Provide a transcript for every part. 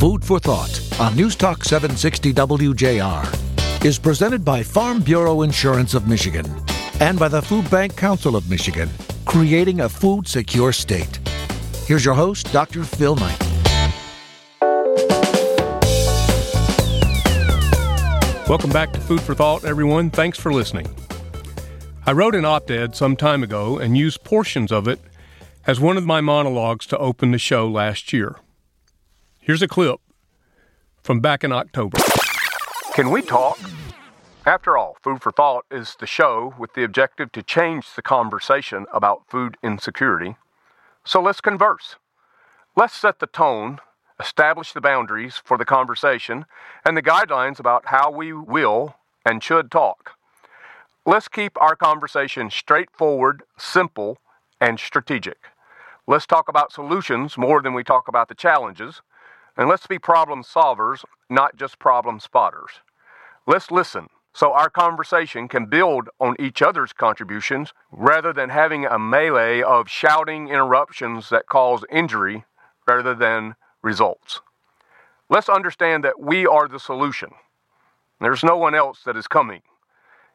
Food for Thought on News Talk 760 WJR is presented by Farm Bureau Insurance of Michigan and by the Food Bank Council of Michigan, creating a food secure state. Here's your host, Dr. Phil Knight. Welcome back to Food for Thought, everyone. Thanks for listening. I wrote an op ed some time ago and used portions of it as one of my monologues to open the show last year. Here's a clip from back in October. Can we talk? After all, Food for Thought is the show with the objective to change the conversation about food insecurity. So let's converse. Let's set the tone, establish the boundaries for the conversation, and the guidelines about how we will and should talk. Let's keep our conversation straightforward, simple, and strategic. Let's talk about solutions more than we talk about the challenges. And let's be problem solvers, not just problem spotters. Let's listen so our conversation can build on each other's contributions rather than having a melee of shouting interruptions that cause injury rather than results. Let's understand that we are the solution. There's no one else that is coming.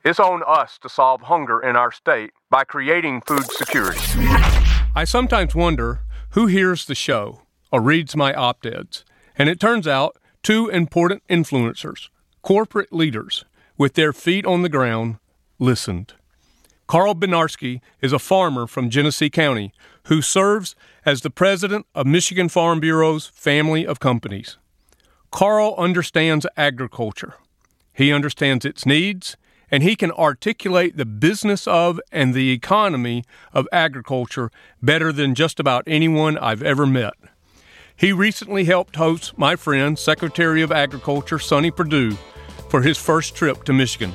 It's on us to solve hunger in our state by creating food security. I sometimes wonder who hears the show or reads my op eds and it turns out two important influencers, corporate leaders, with their feet on the ground, listened. Carl Bednarski is a farmer from Genesee County who serves as the president of Michigan Farm Bureau's family of companies. Carl understands agriculture. He understands its needs, and he can articulate the business of and the economy of agriculture better than just about anyone I've ever met. He recently helped host my friend, Secretary of Agriculture Sonny Perdue, for his first trip to Michigan.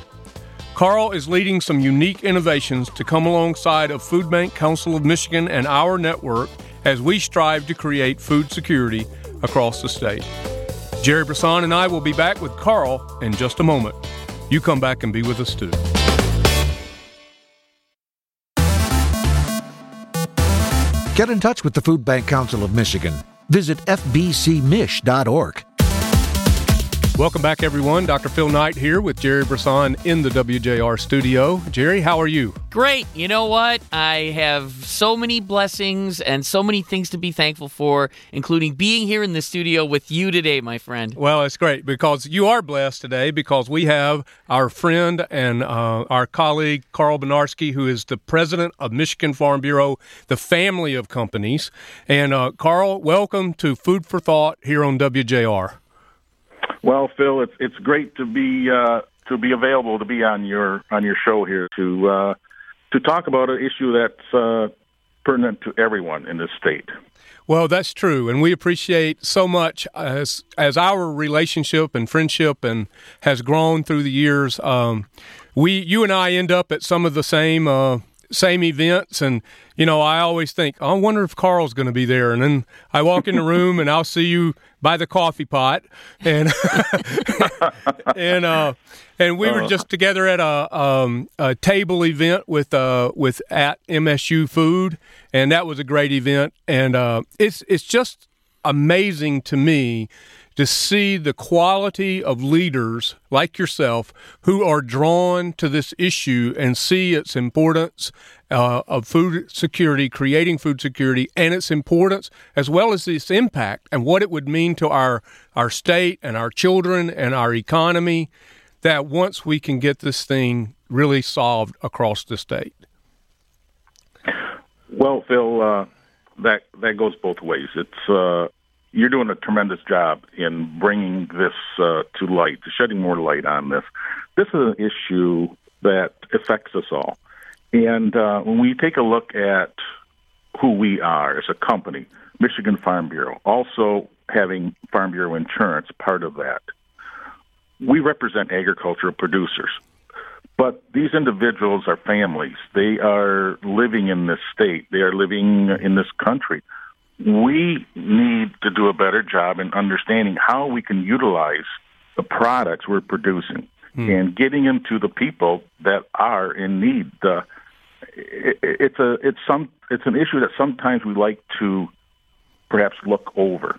Carl is leading some unique innovations to come alongside of Food Bank Council of Michigan and our network as we strive to create food security across the state. Jerry Brisson and I will be back with Carl in just a moment. You come back and be with us too. Get in touch with the Food Bank Council of Michigan Visit fbcmich.org. Welcome back, everyone. Dr. Phil Knight here with Jerry Brisson in the WJR studio. Jerry, how are you? Great. You know what? I have so many blessings and so many things to be thankful for, including being here in the studio with you today, my friend. Well, it's great because you are blessed today because we have our friend and uh, our colleague, Carl Bednarski, who is the president of Michigan Farm Bureau, the family of companies. And uh, Carl, welcome to Food for Thought here on WJR. Well, Phil, it's it's great to be uh, to be available to be on your on your show here to uh, to talk about an issue that's uh, pertinent to everyone in this state. Well, that's true, and we appreciate so much as as our relationship and friendship and has grown through the years. Um, we, you and I, end up at some of the same uh, same events, and you know, I always think, I wonder if Carl's going to be there, and then I walk in the room and I'll see you by the coffee pot, and and uh, and we were just together at a, um, a table event with uh, with at MSU Food, and that was a great event, and uh, it's it's just amazing to me to see the quality of leaders like yourself who are drawn to this issue and see its importance uh, of food security, creating food security, and its importance, as well as its impact and what it would mean to our, our state and our children and our economy. That once we can get this thing really solved across the state. Well, Phil, uh, that that goes both ways. It's uh, you're doing a tremendous job in bringing this uh, to light, shedding more light on this. This is an issue that affects us all. And uh, when we take a look at who we are as a company, Michigan Farm Bureau, also having Farm Bureau insurance, part of that, we represent agricultural producers. But these individuals are families. They are living in this state. They are living in this country we need to do a better job in understanding how we can utilize the products we're producing hmm. and getting them to the people that are in need. Uh, it, it's a it's some it's an issue that sometimes we like to perhaps look over.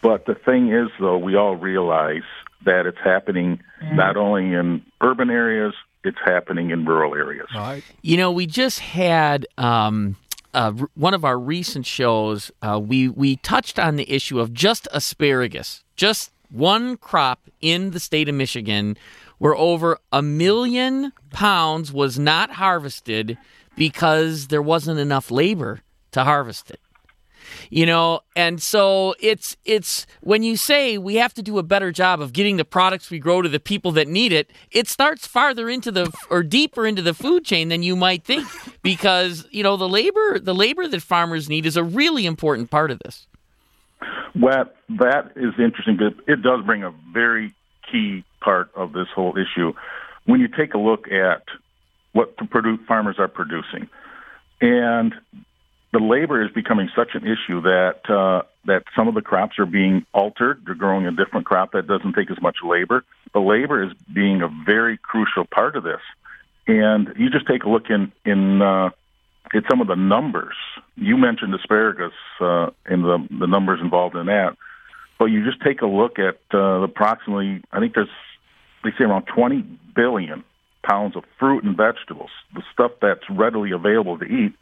But the thing is, though, we all realize that it's happening not only in urban areas, it's happening in rural areas. Right. You know, we just had um, uh, one of our recent shows. Uh, we we touched on the issue of just asparagus, just one crop in the state of Michigan, where over a million pounds was not harvested because there wasn't enough labor to harvest it you know and so it's it's when you say we have to do a better job of getting the products we grow to the people that need it it starts farther into the or deeper into the food chain than you might think because you know the labor the labor that farmers need is a really important part of this Well, that is interesting because it does bring a very key part of this whole issue. When you take a look at what the farmers are producing, and the labor is becoming such an issue that uh, that some of the crops are being altered. They're growing a different crop that doesn't take as much labor. The labor is being a very crucial part of this. And you just take a look in in uh, at some of the numbers. You mentioned asparagus uh, and the the numbers involved in that, but you just take a look at uh, approximately. I think there's they say around 20 billion pounds of fruit and vegetables, the stuff that's readily available to eat,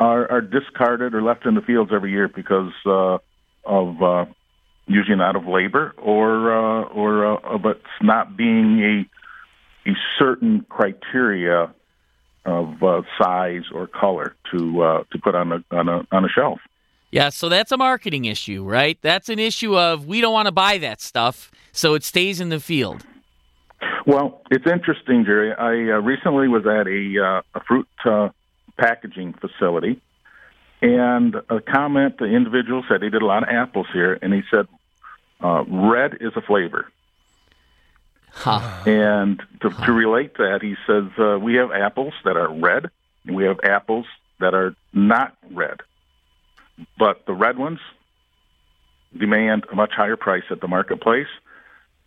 are, are discarded or left in the fields every year because uh, of uh, usually not of labor or uh, or uh, of it's not being a a certain criteria of uh, size or color to uh, to put on a on a on a shelf. yeah so that's a marketing issue right that's an issue of we don't want to buy that stuff so it stays in the field Well, it's interesting, Jerry. I uh, recently was at a uh, a fruit uh, packaging facility, and a comment the individual said he did a lot of apples here, and he said uh, red is a flavor. huh. And to, to relate that, he says uh, we have apples that are red, and we have apples that are not red. But the red ones demand a much higher price at the marketplace,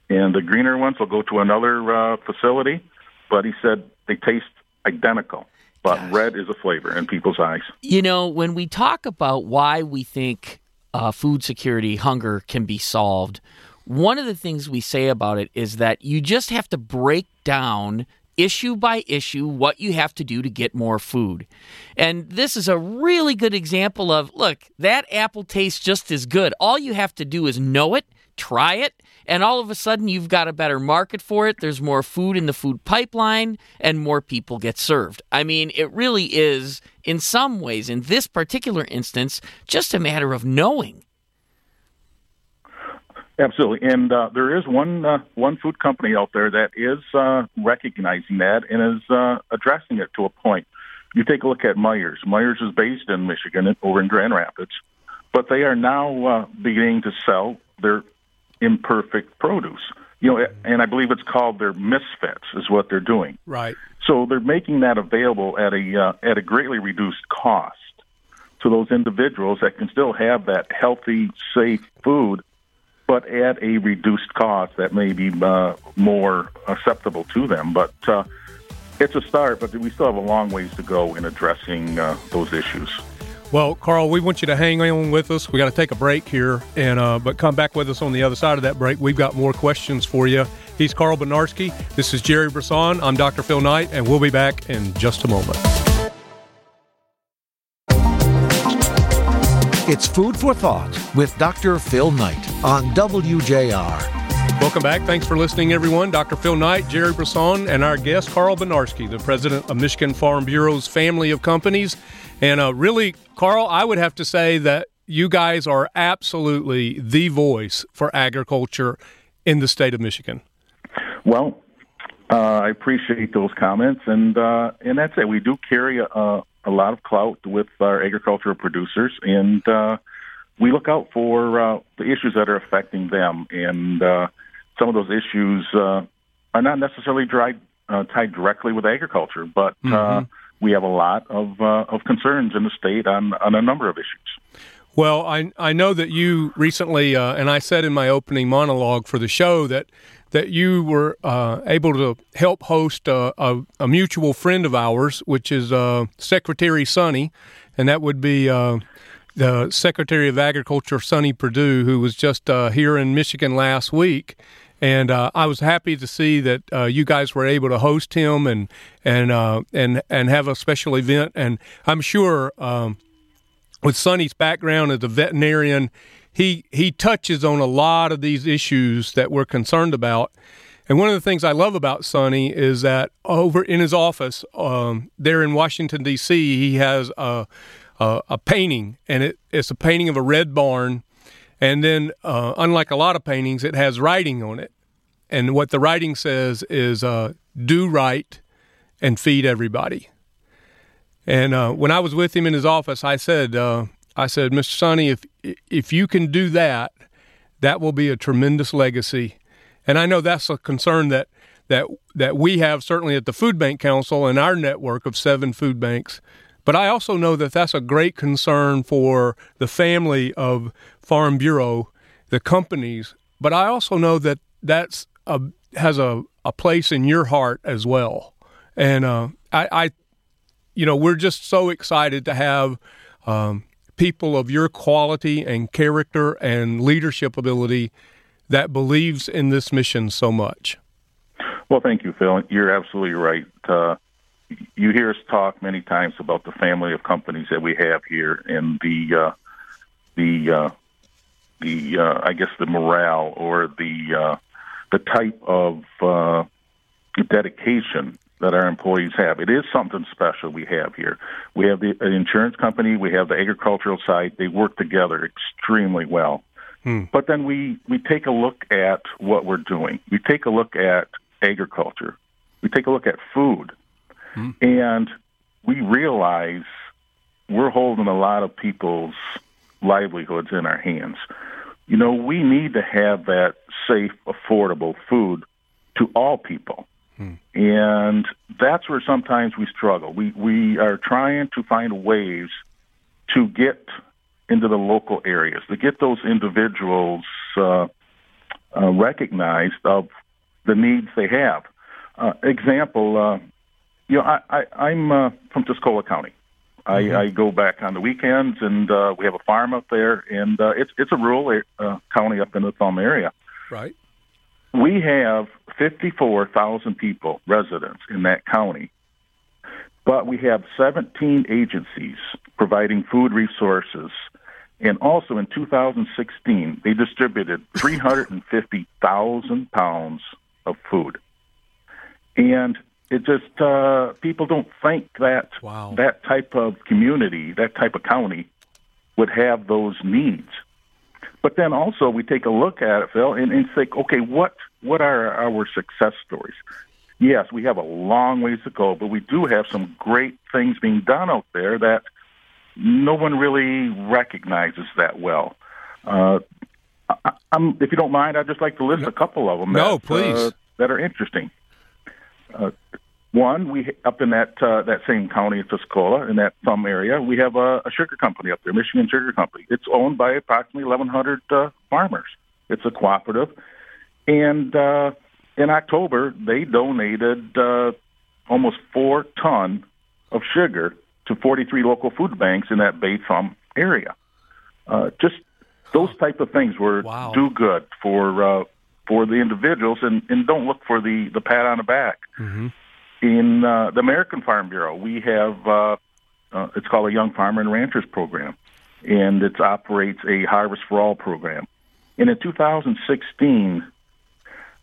and the greener ones will go to another uh, facility. But he said they taste identical, but red is a flavor in people's eyes. You know, when we talk about why we think uh, food security, hunger can be solved, one of the things we say about it is that you just have to break down issue by issue what you have to do to get more food. And this is a really good example of look, that apple tastes just as good. All you have to do is know it, try it, and all of a sudden you've got a better market for it. There's more food in the food pipeline, and more people get served. I mean, it really is, in some ways, in this particular instance, just a matter of knowing. Absolutely, and uh, there is one uh, one food company out there that is uh, recognizing that and is uh, addressing it to a point. You take a look at Meijers. Meijers is based in Michigan, over in Grand Rapids, but they are now uh, beginning to sell their imperfect produce. You know, and I believe it's called their misfits is what they're doing. Right. So they're making that available at a uh, at a greatly reduced cost to those individuals that can still have that healthy, safe food, but at a reduced cost that may be uh, more acceptable to them. But uh, it's a start, but we still have a long ways to go in addressing uh, those issues. Well, Carl, we want you to hang on with us. We got to take a break here, and uh, but come back with us on the other side of that break. We've got more questions for you. He's Carl Bednarski. This is Jerry Brisson. I'm Dr. Phil Knight, and we'll be back in just a moment. It's Food for Thought with Dr. Phil Knight on WJR. Welcome back. Thanks for listening, everyone. Dr. Phil Knight, Jerry Brisson, and our guest, Carl Bednarski, the president of Michigan Farm Bureau's family of companies. And uh, really, Carl, I would have to say that you guys are absolutely the voice for agriculture in the state of Michigan. Well, uh, I appreciate those comments, and uh, and that's it. We do carry a, a lot of clout with our agricultural producers, and uh, we look out for uh, the issues that are affecting them. And uh, some of those issues uh, are not necessarily uh, tied directly with agriculture, but uh, we have a lot of uh, of concerns in the state on on a number of issues. Well, I I know that you recently, uh, and I said in my opening monologue for the show that that you were uh, able to help host a, a, a mutual friend of ours, which is uh, Secretary Sonny, and that would be uh, the Secretary of Agriculture, Sonny Perdue, who was just uh, here in Michigan last week. And uh, I was happy to see that uh, you guys were able to host him and and uh, and and have a special event. And I'm sure um, with Sonny's background as a veterinarian, he he touches on a lot of these issues that we're concerned about. And one of the things I love about Sonny is that over in his office um, there in Washington D.C., he has a a painting, and it, it's a painting of a red barn. And then, uh, unlike a lot of paintings, it has writing on it. And what the writing says is uh, do right and feed everybody. And uh, when I was with him in his office, I said, uh, I said, Mr. Sonny, if if you can do that, that will be a tremendous legacy. And I know that's a concern that that that we have certainly at the Food Bank Council and our network of seven food banks but I also know that that's a great concern for the family of Farm Bureau, the companies. But I also know that that's a, has a, a place in your heart as well. And uh, I, I, you know, we're just so excited to have um, people of your quality and character and leadership ability that believes in this mission so much. Well, thank you, Phil. You're absolutely right. Uh, you hear us talk many times about the family of companies that we have here and the uh, the uh, the uh, I guess the morale or the uh, the type of uh, dedication that our employees have. It is something special we have here. We have the insurance company, we have the agricultural side. They work together extremely well. Hmm. But then we we take a look at what we're doing. We take a look at agriculture. We take a look at food. Mm-hmm. And we realize we're holding a lot of people's livelihoods in our hands. You know, we need to have that safe, affordable food to all people. Hmm. And that's where sometimes we struggle. We we are trying to find ways to get into the local areas, to get those individuals uh, uh, recognized of the needs they have. Uh, example, uh, you know, I, I, I'm uh, from Tuscola County. I, mm-hmm. I go back on the weekends, and uh, we have a farm up there, and uh, it's it's a rural uh, county up in the Thumb area. Right. We have 54,000 people, residents in that county, but we have 17 agencies providing food resources. And also in 2016, they distributed 350,000 pounds of food. And it just uh, people don't think that wow. that type of community, that type of county, would have those needs. But then also we take a look at it, Phil, and, and think, okay, what what are our success stories? Yes, we have a long ways to go, but we do have some great things being done out there that no one really recognizes that well. Uh, I, if you don't mind, I'd just like to list a couple of them. No, that, please. Uh, that are interesting. Uh, one, we up in that uh, that same county of Tuscola, in that thumb area, we have a, a sugar company up there, Michigan Sugar Company. It's owned by approximately 1,100 uh, farmers. It's a cooperative, and uh, in October they donated uh, almost four ton of sugar to 43 local food banks in that Bay Thumb area. Uh, just those type of things were wow. do good for uh, for the individuals, and, and don't look for the the pat on the back. Mm-hmm in uh, the American Farm Bureau, we have uh, uh, it's called a Young Farmer and Ranchers Program, and it operates a Harvest for All program. And in 2016,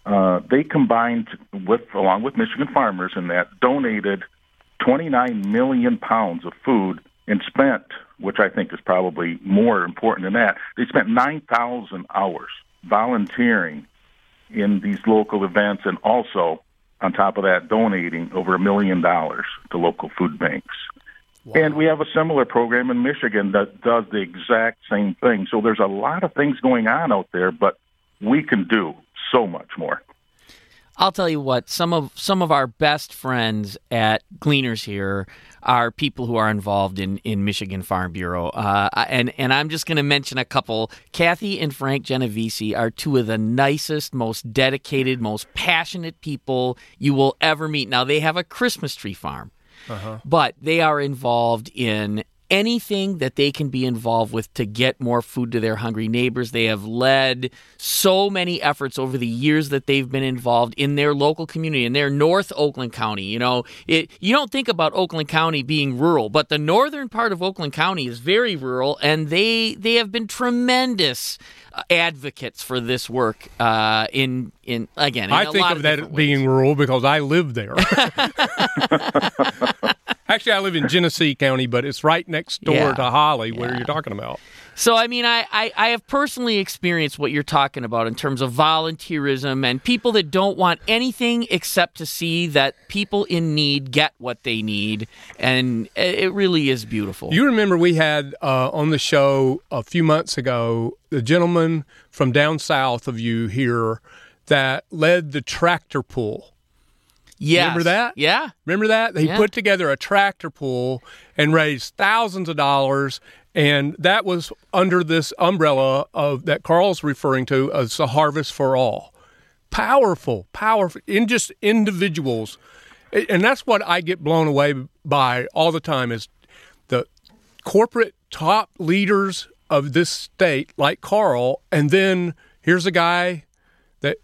uh, they combined with along with Michigan farmers and that donated 29 million pounds of food and spent, which I think is probably more important than that, they spent 9,000 hours volunteering in these local events and also on top of that, donating over a million dollars to local food banks. Wow. And we have a similar program in Michigan that does the exact same thing. So there's a lot of things going on out there, but we can do so much more. I'll tell you what, some of some of our best friends at Gleaners here are people who are involved in, in Michigan Farm Bureau. Uh, and, and I'm just going to mention a couple. Kathy and Frank Genovese are two of the nicest, most dedicated, most passionate people you will ever meet. Now, they have a Christmas tree farm, uh-huh. but they are involved in anything that they can be involved with to get more food to their hungry neighbors. They have led so many efforts over the years that they've been involved in their local community, in their North Oakland County. You know, it, you don't think about Oakland County being rural, but the northern part of Oakland County is very rural, and they they have been tremendous advocates for this work uh, in in again. In I think of, of that being rural because I live there. Actually, I live in Genesee County, but it's right next door Yeah. to Holly, where Yeah. you're talking about. So, I mean, I, I, I have personally experienced what you're talking about in terms of volunteerism and people that don't want anything except to see that people in need get what they need. And it it really is beautiful. You remember we had uh, on the show a few months ago the gentleman from down south of you here that led the tractor pull. Yes. remember that? Yeah. Remember that? He Yeah. put together a tractor pull and raised thousands of dollars. And that was under this umbrella of that Carl's referring to as the harvest for all. Powerful, powerful, in just individuals. And that's what I get blown away by all the time is the corporate top leaders of this state, like Carl, and then here's a guy that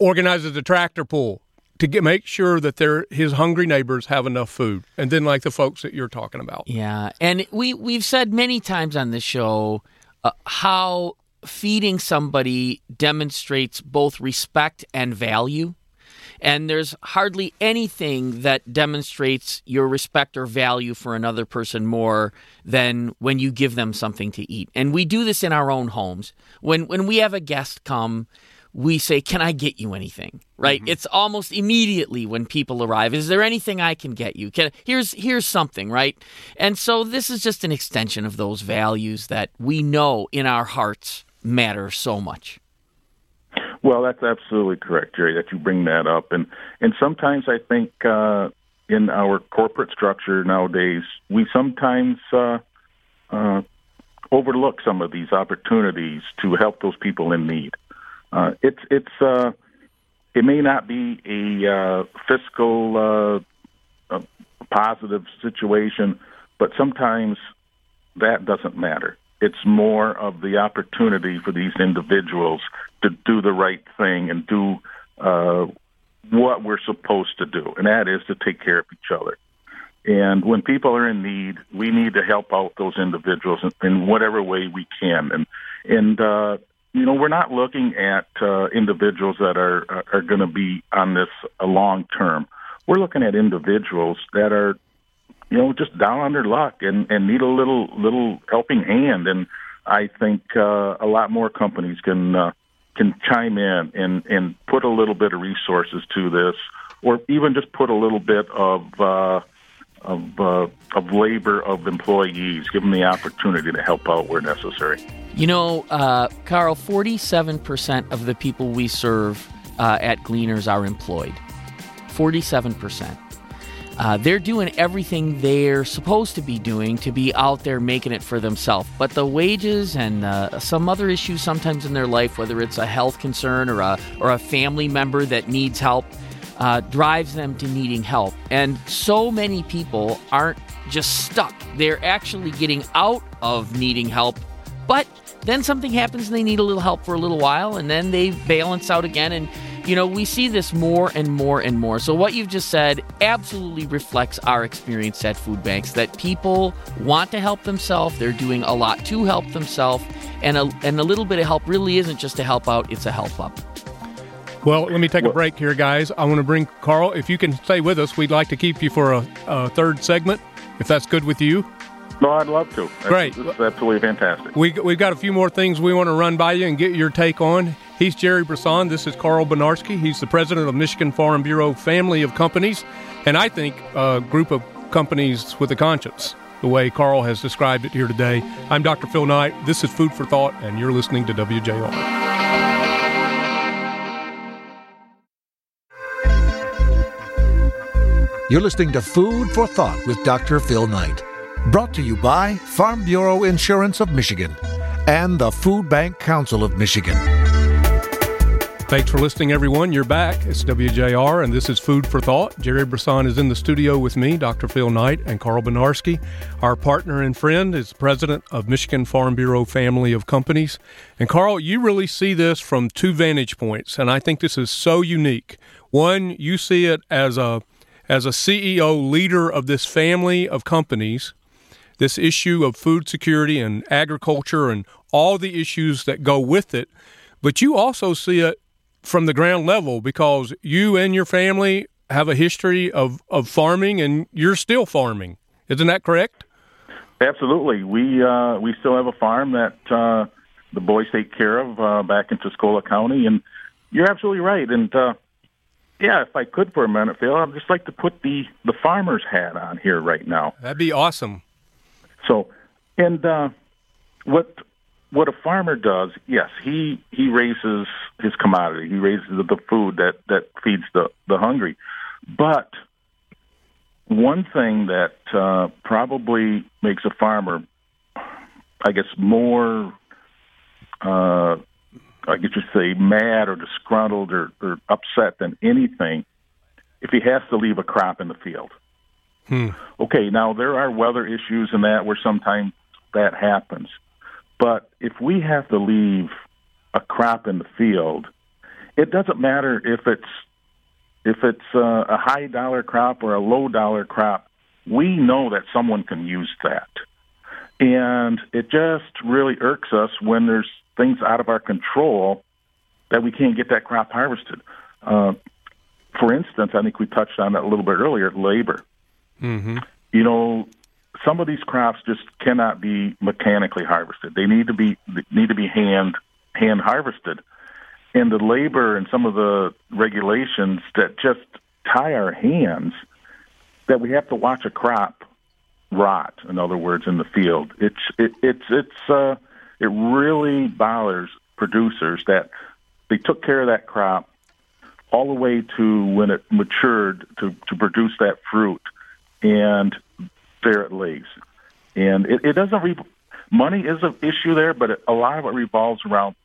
organizes the tractor pull to get, make sure that their his hungry neighbors have enough food, and then like the folks that you're talking about. Yeah, and we we've said many times on this show uh, how feeding somebody demonstrates both respect and value. And there's hardly anything that demonstrates your respect or value for another person more than when you give them something to eat. And we do this in our own homes. When when we have a guest come, we say, "Can I get you anything?" Right? It's almost immediately when people arrive. Is there anything I can get you? Can here's here's something, right? And so this is just an extension of those values that we know in our hearts matter so much. Well, that's absolutely correct, Jerry, that you bring that up. And and sometimes I think uh, in our corporate structure nowadays, we sometimes uh, uh, overlook some of these opportunities to help those people in need. Uh, it's it's uh, it may not be a uh, fiscal uh, a positive situation, but sometimes that doesn't matter. It's more of the opportunity for these individuals to do the right thing and do uh, what we're supposed to do, and that is to take care of each other. And when people are in need, we need to help out those individuals in, in whatever way we can. And and uh, you know, we're not looking at uh, individuals that are are, are going to be on this a long term. We're looking at individuals that are you know, just down on their luck and and need a little little helping hand. And I think uh, a lot more companies can uh, can chime in and and put a little bit of resources to this, or even just put a little bit of. Uh, of uh, of labor of employees, give them the opportunity to help out where necessary. You know, uh, Carl, 47% of the people we serve uh, at Gleaners are employed. 47%. Uh, they're doing everything they're supposed to be doing to be out there making it for themselves. But the wages and uh, some other issues sometimes in their life, whether it's a health concern or a, or a family member that needs help, uh, drives them to needing help. And so many people aren't just stuck, they're actually getting out of needing help, but then something happens and they need a little help for a little while and then they balance out again. And, you know, we see this more and more and more. So, what you've just said absolutely reflects our experience at food banks that people want to help themselves, they're doing a lot to help themselves, and a, and a little bit of help really isn't just a help out, it's a help up. Well, let me take a break here, guys. I want to bring Carl. If you can stay with us, we'd like to keep you for a, a third segment, if that's good with you. No, I'd love to. That's, Great. That's absolutely fantastic. We, we've got a few more things we want to run by you and get your take on. He's Jerry Brisson. This is Carl Bednarski. He's the president of Michigan Farm Bureau Family of Companies, and I think a group of companies with a conscience, the way Carl has described it here today. I'm Dr. Phil Knight. This is Food for Thought, and you're listening to WJR. You're listening to Food for Thought with Dr. Phil Knight. Brought to you by Farm Bureau Insurance of Michigan and the Food Bank Council of Michigan. Thanks for listening, everyone. You're back. It's WJR, and this is Food for Thought. Jerry Brisson is in the studio with me, Dr. Phil Knight, and Carl Bednarski. Our partner and friend is president of Michigan Farm Bureau family of companies. And Carl, you really see this from two vantage points, and I think this is so unique. One, you see it as a as a CEO leader of this family of companies, this issue of food security and agriculture and all the issues that go with it. But you also see it from the ground level because you and your family have a history of, of farming and you're still farming. Isn't that correct? Absolutely. We uh, we still have a farm that uh, the boys take care of uh, back in Tuscola County, and you're absolutely right. And uh, yeah, if I could for a minute, Phil, I'd just like to put the the farmer's hat on here right now. That'd be awesome. So, and uh, what what a farmer does, yes, he he raises his commodity. He raises the, food that that feeds the the hungry. But one thing that uh, probably makes a farmer, I guess, more, uh, I guess you say, mad or disgruntled or, or upset than anything, if he has to leave a crop in the field. Hmm. Okay, now there are weather issues and that where sometimes that happens. But if we have to leave a crop in the field, it doesn't matter if it's if it's uh, a high dollar crop or a low dollar crop. We know that someone can use that, and it just really irks us when there's things out of our control that we can't get that crop harvested. Uh, for instance, I think we touched on that a little bit earlier. Labor. Mm-hmm. You know, some of these crops just cannot be mechanically harvested. They need to be need to be hand hand harvested, and the labor and some of the regulations that just tie our hands that we have to watch a crop rot. In other words, in the field, it's it, it's it's uh, it really bothers producers that they took care of that crop all the way to when it matured to to produce that fruit, and there it lays. And it, it doesn't. Re- money is an issue there, but it, a lot of it revolves around.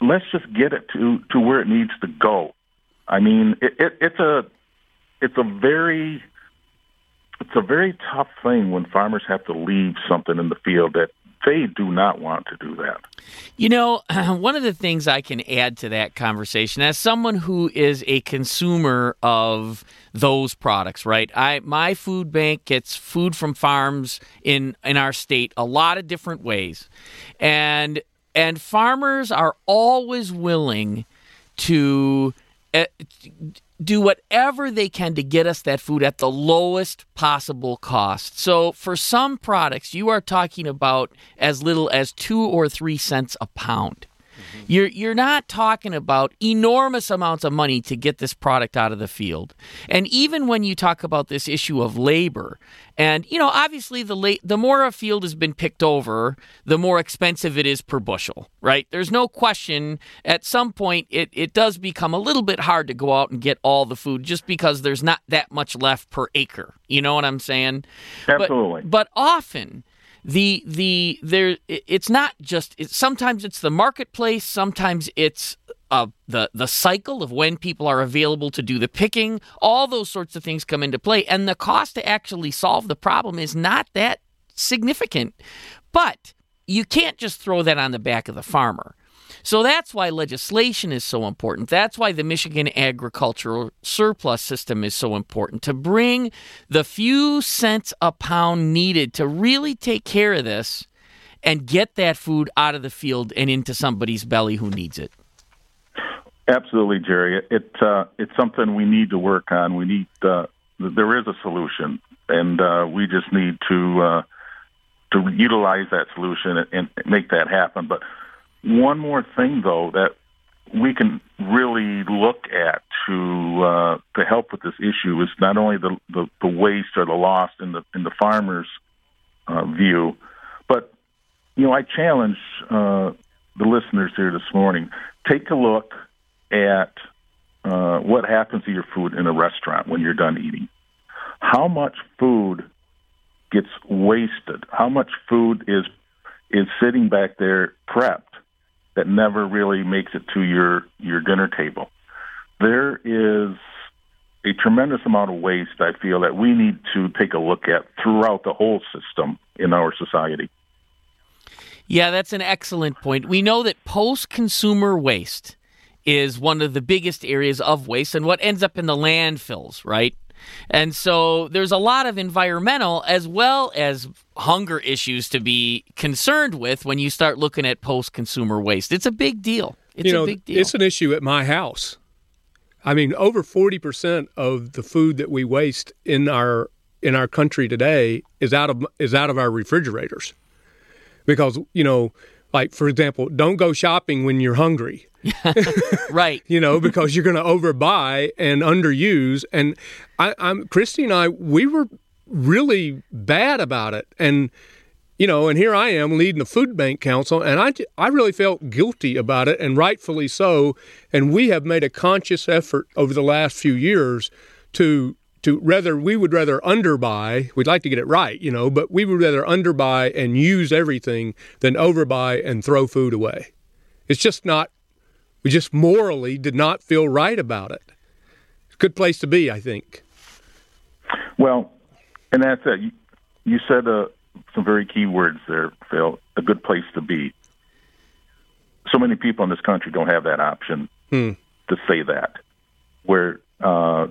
Let's just get it to to where it needs to go. I mean, it, it, it's a it's a very it's a very tough thing when farmers have to leave something in the field that they do not want to do that. You know, one of the things I can add to that conversation, as someone who is a consumer of those products, right? I my food bank gets food from farms in in our state a lot of different ways, and and farmers are always willing to. Eh, Do whatever they can to get us that food at the lowest possible cost. So, for some products, you are talking about as little as two or three cents a pound. Mm-hmm. You're you're not talking about enormous amounts of money to get this product out of the field. And even when you talk about this issue of labor, and you know, obviously the la- the more a field has been picked over, the more expensive it is per bushel, right? There's no question at some point it it does become a little bit hard to go out and get all the food just because there's not that much left per acre. You know what I'm saying? Absolutely. But, but often the the there it's not just it's, sometimes it's the marketplace sometimes it's uh, the the cycle of when people are available to do the picking. All those sorts of things come into play. And the cost to actually solve the problem is not that significant. But you can't just throw that on the back of the farmer so that's why legislation is so important. That's why the Michigan agricultural surplus system is so important to bring the few cents a pound needed to really take care of this and get that food out of the field and into somebody's belly who needs it. Absolutely, Jerry. It uh, it's something we need to work on. We need uh, there is a solution, and uh, we just need to uh, to utilize that solution and, and make that happen. But one more thing, though, that we can really look at to uh, to help with this issue is not only the, the, the waste or the loss in the in the farmer's uh, view, but you know I challenge uh, the listeners here this morning. Take a look at uh, what happens to your food in a restaurant when you're done eating. How much food gets wasted? How much food is is sitting back there prepped that never really makes it to your your dinner table. There is a tremendous amount of waste I feel that we need to take a look at throughout the whole system in our society. Yeah, that's an excellent point. We know that post consumer waste is one of the biggest areas of waste and what ends up in the landfills, right? And so there's a lot of environmental as well as hunger issues to be concerned with when you start looking at post consumer waste. It's a big deal. It's you know, a big deal. It's an issue at my house. I mean, over 40% of the food that we waste in our in our country today is out of is out of our refrigerators. Because, you know, like for example, don't go shopping when you're hungry. right. you know, because you're going to overbuy and underuse. And I, I'm Christy and I, we were really bad about it. And you know, and here I am leading the food bank council, and I, I really felt guilty about it, and rightfully so. And we have made a conscious effort over the last few years to to rather we would rather underbuy. We'd like to get it right, you know, but we would rather underbuy and use everything than overbuy and throw food away. It's just not. We just morally did not feel right about it. Good place to be, I think. Well, and that's it. You, you said uh, some very key words there, Phil. A good place to be. So many people in this country don't have that option hmm. to say that. Where, uh,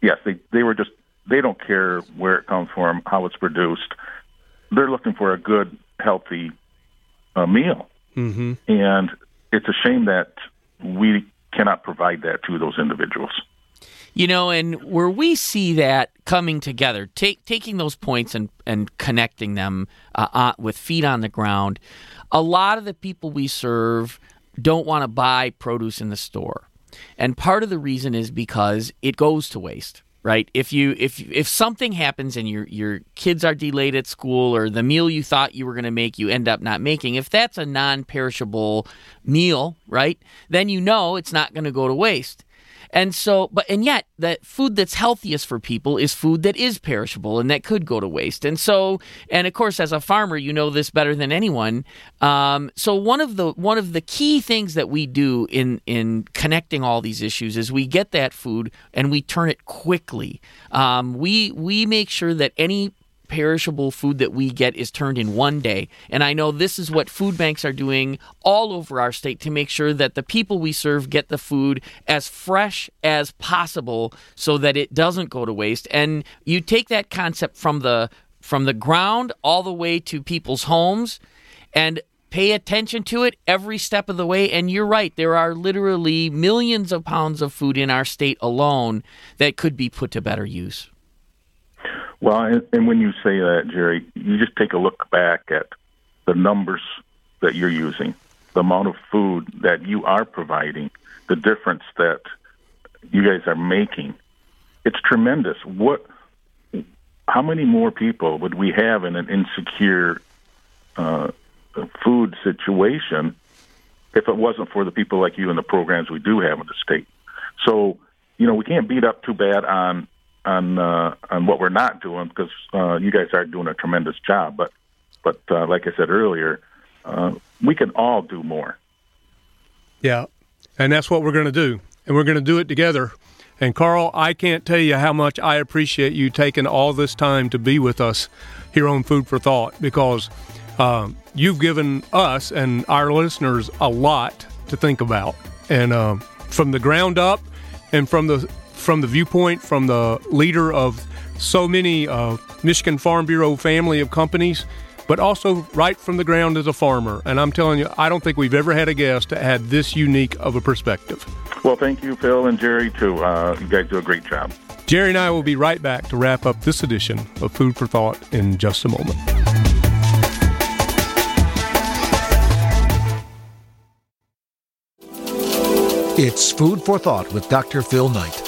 yes, they they were just they don't care where it comes from, how it's produced. They're looking for a good, healthy uh, meal, mm-hmm. and it's a shame that we cannot provide that to those individuals. You know, and where we see that coming together, take, taking those points and, and connecting them uh, uh, with feet on the ground, a lot of the people we serve don't want to buy produce in the store. And part of the reason is because it goes to waste right? If you if if something happens and your your kids are delayed at school or the meal you thought you were going to make you end up not making if that's a non-perishable meal right then you know it's not going to go to waste and so, but, and yet, the food that's healthiest for people is food that is perishable and that could go to waste. And so, and of course, as a farmer, you know this better than anyone. Um, so, one of the one of the key things that we do in in connecting all these issues is we get that food and we turn it quickly. Um, we we make sure that any perishable food that we get is turned in one day. And I know this is what food banks are doing all over our state to make sure that the people we serve get the food as fresh as possible so that it doesn't go to waste. And you take that concept from the from the ground all the way to people's homes and pay attention to it every step of the way and you're right there are literally millions of pounds of food in our state alone that could be put to better use. Well, and, and when you say that, Jerry, you just take a look back at the numbers that you're using, the amount of food that you are providing, the difference that you guys are making. It's tremendous. What? How many more people would we have in an insecure uh, food situation if it wasn't for the people like you and the programs we do have in the state? So, you know, we can't beat up too bad on on uh, on what we're not doing because uh, you guys are doing a tremendous job. But but uh, like I said earlier, uh, we can all do more. Yeah, and that's what we're going to do, and we're going to do it together. And Carl, I can't tell you how much I appreciate you taking all this time to be with us here on Food for Thought because um, you've given us and our listeners a lot to think about, and um, from the ground up, and from the from the viewpoint from the leader of so many uh, Michigan Farm Bureau family of companies, but also right from the ground as a farmer. And I'm telling you, I don't think we've ever had a guest that had this unique of a perspective. Well, thank you, Phil and Jerry, too. Uh, you guys do a great job. Jerry and I will be right back to wrap up this edition of Food for Thought in just a moment. It's Food for Thought with Dr. Phil Knight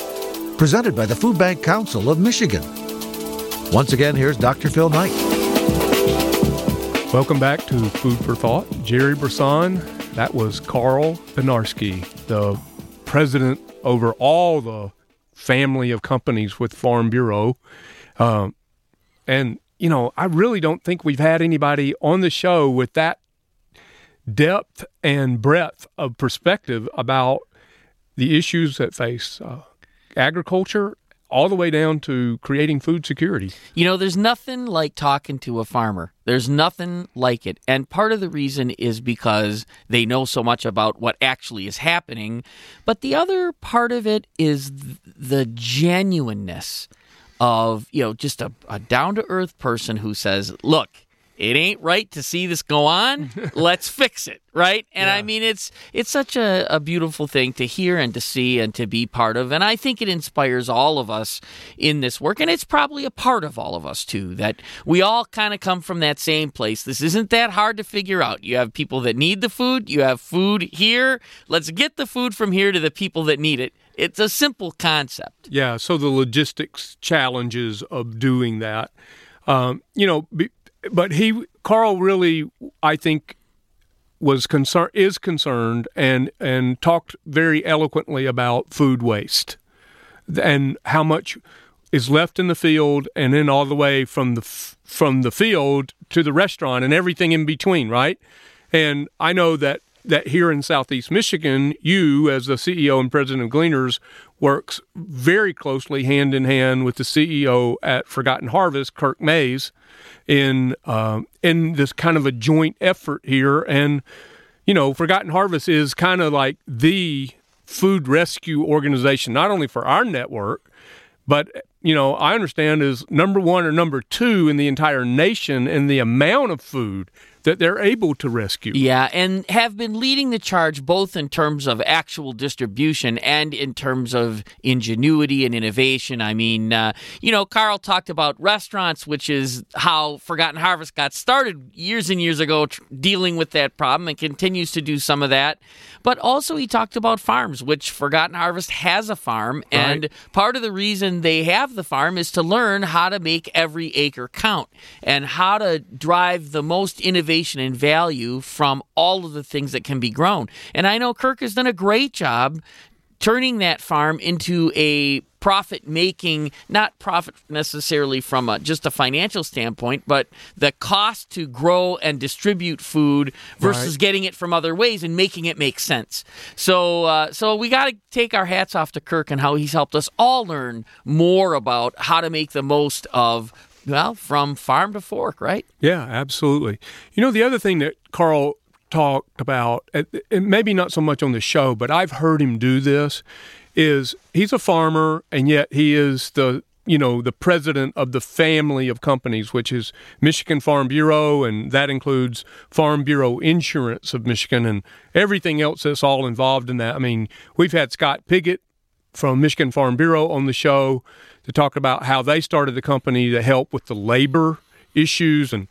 presented by the Food Bank Council of Michigan. Once again, here's Dr. Phil Knight. Welcome back to Food for Thought. Jerry Brisson, that was Carl Bednarski, the president over all the family of companies with Farm Bureau. Um, and, you know, I really don't think we've had anybody on the show with that depth and breadth of perspective about the issues that face uh, agriculture all the way down to creating food security. You know, there's nothing like talking to a farmer. There's nothing like it. And part of the reason is because they know so much about what actually is happening. But the other part of it is the genuineness of, you know, just a, a down to earth person who says, look, it ain't right to see this go on. Let's fix it, right? And yeah. I mean, it's it's such a, a beautiful thing to hear and to see and to be part of. And I think it inspires all of us in this work. And it's probably a part of all of us too, that we all kind of come from that same place. This isn't that hard to figure out. You have people that need the food. You have food here. Let's get the food from here to the people that need it. It's a simple concept. Yeah. So the logistics challenges of doing that. Um, you know, be, but he Carl really I think was concerned is concerned and and talked very eloquently about food waste and how much is left in the field and then all the way from the from the field to the restaurant and everything in between right? And I know that that here in Southeast Michigan, you as the CEO and president of Gleaners works very closely hand in hand with the CEO at Forgotten Harvest, Kirk Mayes, in uh, in this kind of a joint effort here. And you know, Forgotten Harvest is kind of like the food rescue organization, not only for our network, but you know, I understand is number one or number two in the entire nation in the amount of food that they're able to rescue. Yeah, and have been leading the charge both in terms of actual distribution and in terms of ingenuity and innovation. I mean, uh, you know, Carl talked about restaurants, which is how Forgotten Harvest got started years and years ago, tr- dealing with that problem and continues to do some of that. But also, he talked about farms, which Forgotten Harvest has a farm. Right. And part of the reason they have the farm is to learn how to make every acre count and how to drive the most innovation and value from all of the things that can be grown. And I know Kirk has done a great job turning that farm into a profit making, not profit necessarily from a, just a financial standpoint, but the cost to grow and distribute food versus right. getting it from other ways and making it make sense. So, uh, so we got to take our hats off to Kirk and how he's helped us all learn more about how to make the most of well, from farm to fork, right? Yeah, absolutely. You know, the other thing that Carl talked about, maybe not so much on the show, but I've heard him do this, is he's a farmer and yet he is the you know the president of the family of companies which is Michigan Farm Bureau and that includes Farm Bureau Insurance of Michigan and everything else that's all involved in that. I mean, we've had Scott Piggott from Michigan Farm Bureau on the show to talk about how they started the company to help with the labor issues and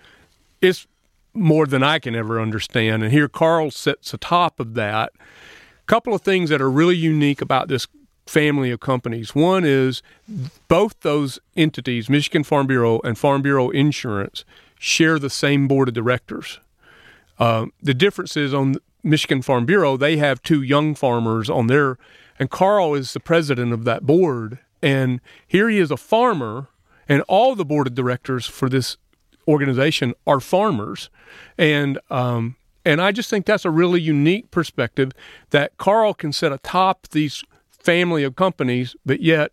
it's more than I can ever understand. And here Carl sits atop of that. A couple of things that are really unique about this family of companies. One is both those entities, Michigan Farm Bureau and Farm Bureau Insurance, share the same board of directors. Uh, the difference is on Michigan Farm Bureau, they have two young farmers on their, and Carl is the president of that board. And here he is a farmer, and all the board of directors for this organization are farmers, and um, and I just think that's a really unique perspective that Carl can sit atop these family of companies, but yet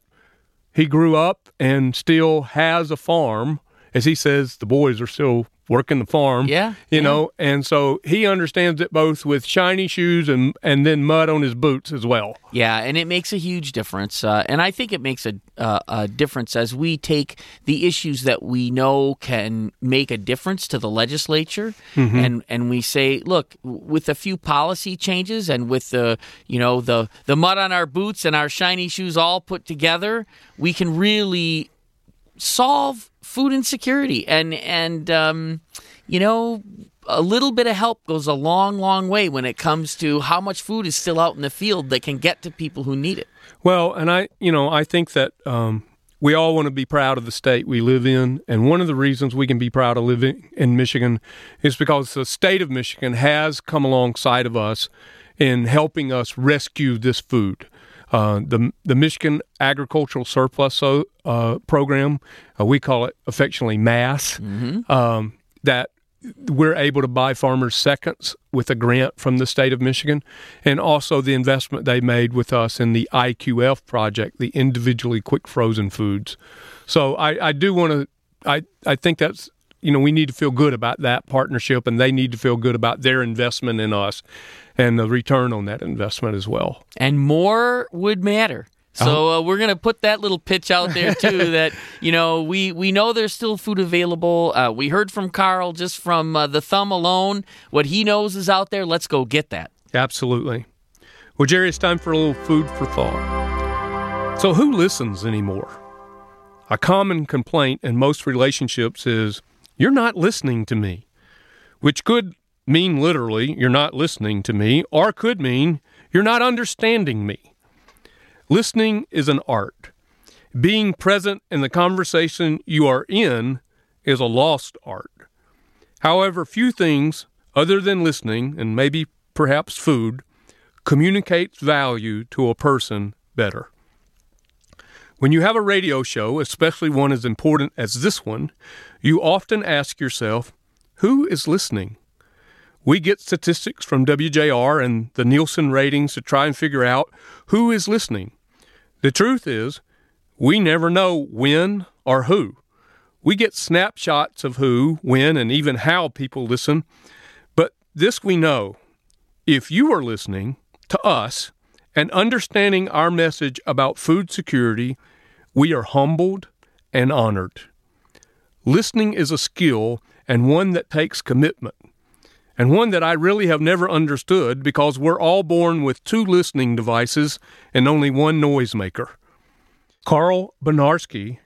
he grew up and still has a farm. As he says, the boys are still working the farm. Yeah. You yeah. know, and so he understands it both with shiny shoes and and then mud on his boots as well. Yeah, and it makes a huge difference. Uh, and I think it makes a, uh, a difference as we take the issues that we know can make a difference to the legislature mm-hmm. and and we say, look, with a few policy changes and with the, you know, the the mud on our boots and our shiny shoes all put together, we can really solve food insecurity. And and um, you know a little bit of help goes a long long way when it comes to how much food is still out in the field that can get to people who need it. Well and i you know i think that um, we all want to be proud of the state we live in. And one of the reasons we can be proud of living in michigan is because the state of michigan has come alongside of us in helping us rescue this food uh, the the Michigan Agricultural Surplus uh, Program, uh, we call it affectionately MASS, mm-hmm. um, that we're able to buy farmers seconds with a grant from the state of Michigan, and also the investment they made with us in the IQF project, the individually quick frozen foods. So I, I do want to. I, I think that's you know we need to feel good about that partnership, and they need to feel good about their investment in us and the return on that investment as well. And more would matter. So uh, we're gonna put that little pitch out there too. that you know we we know there's still food available. Uh, we heard from Carl just from uh, the thumb alone. What he knows is out there. Let's go get that. Absolutely. Well, Jerry, it's time for a little food for thought. So, who listens anymore? A common complaint in most relationships is you're not listening to me, which could mean literally you're not listening to me, or could mean you're not understanding me. Listening is an art. Being present in the conversation you are in is a lost art. However, few things other than listening and maybe perhaps food communicates value to a person better. When you have a radio show, especially one as important as this one, you often ask yourself, who is listening? We get statistics from WJR and the Nielsen ratings to try and figure out who is listening. The truth is, we never know when or who. We get snapshots of who, when, and even how people listen, but this we know. If you are listening to us and understanding our message about food security, we are humbled and honored. Listening is a skill and one that takes commitment, and one that I really have never understood because we're all born with two listening devices and only one noisemaker. Carl Bednarski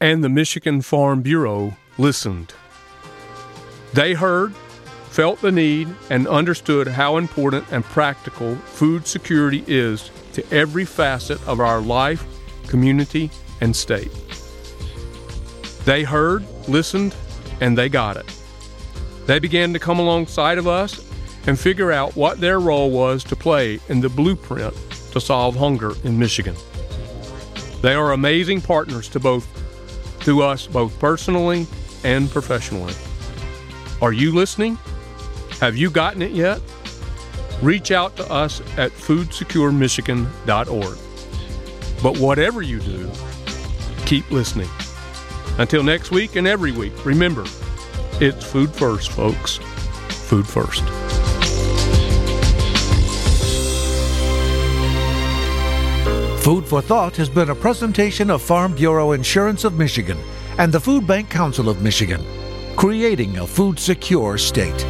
and the Michigan Farm Bureau listened. They heard, felt the need, and understood how important and practical food security is to every facet of our life, community, and state. They heard, listened, and they got it. They began to come alongside of us and figure out what their role was to play in the blueprint to solve hunger in Michigan. They are amazing partners to both to us both personally and professionally. Are you listening? Have you gotten it yet? Reach out to us at foodsecuremichigan.org. But whatever you do, keep listening. Until next week and every week, remember, it's food first, folks. Food first. Food for Thought has been a presentation of Farm Bureau Insurance of Michigan and the Food Bank Council of Michigan, creating a food secure state.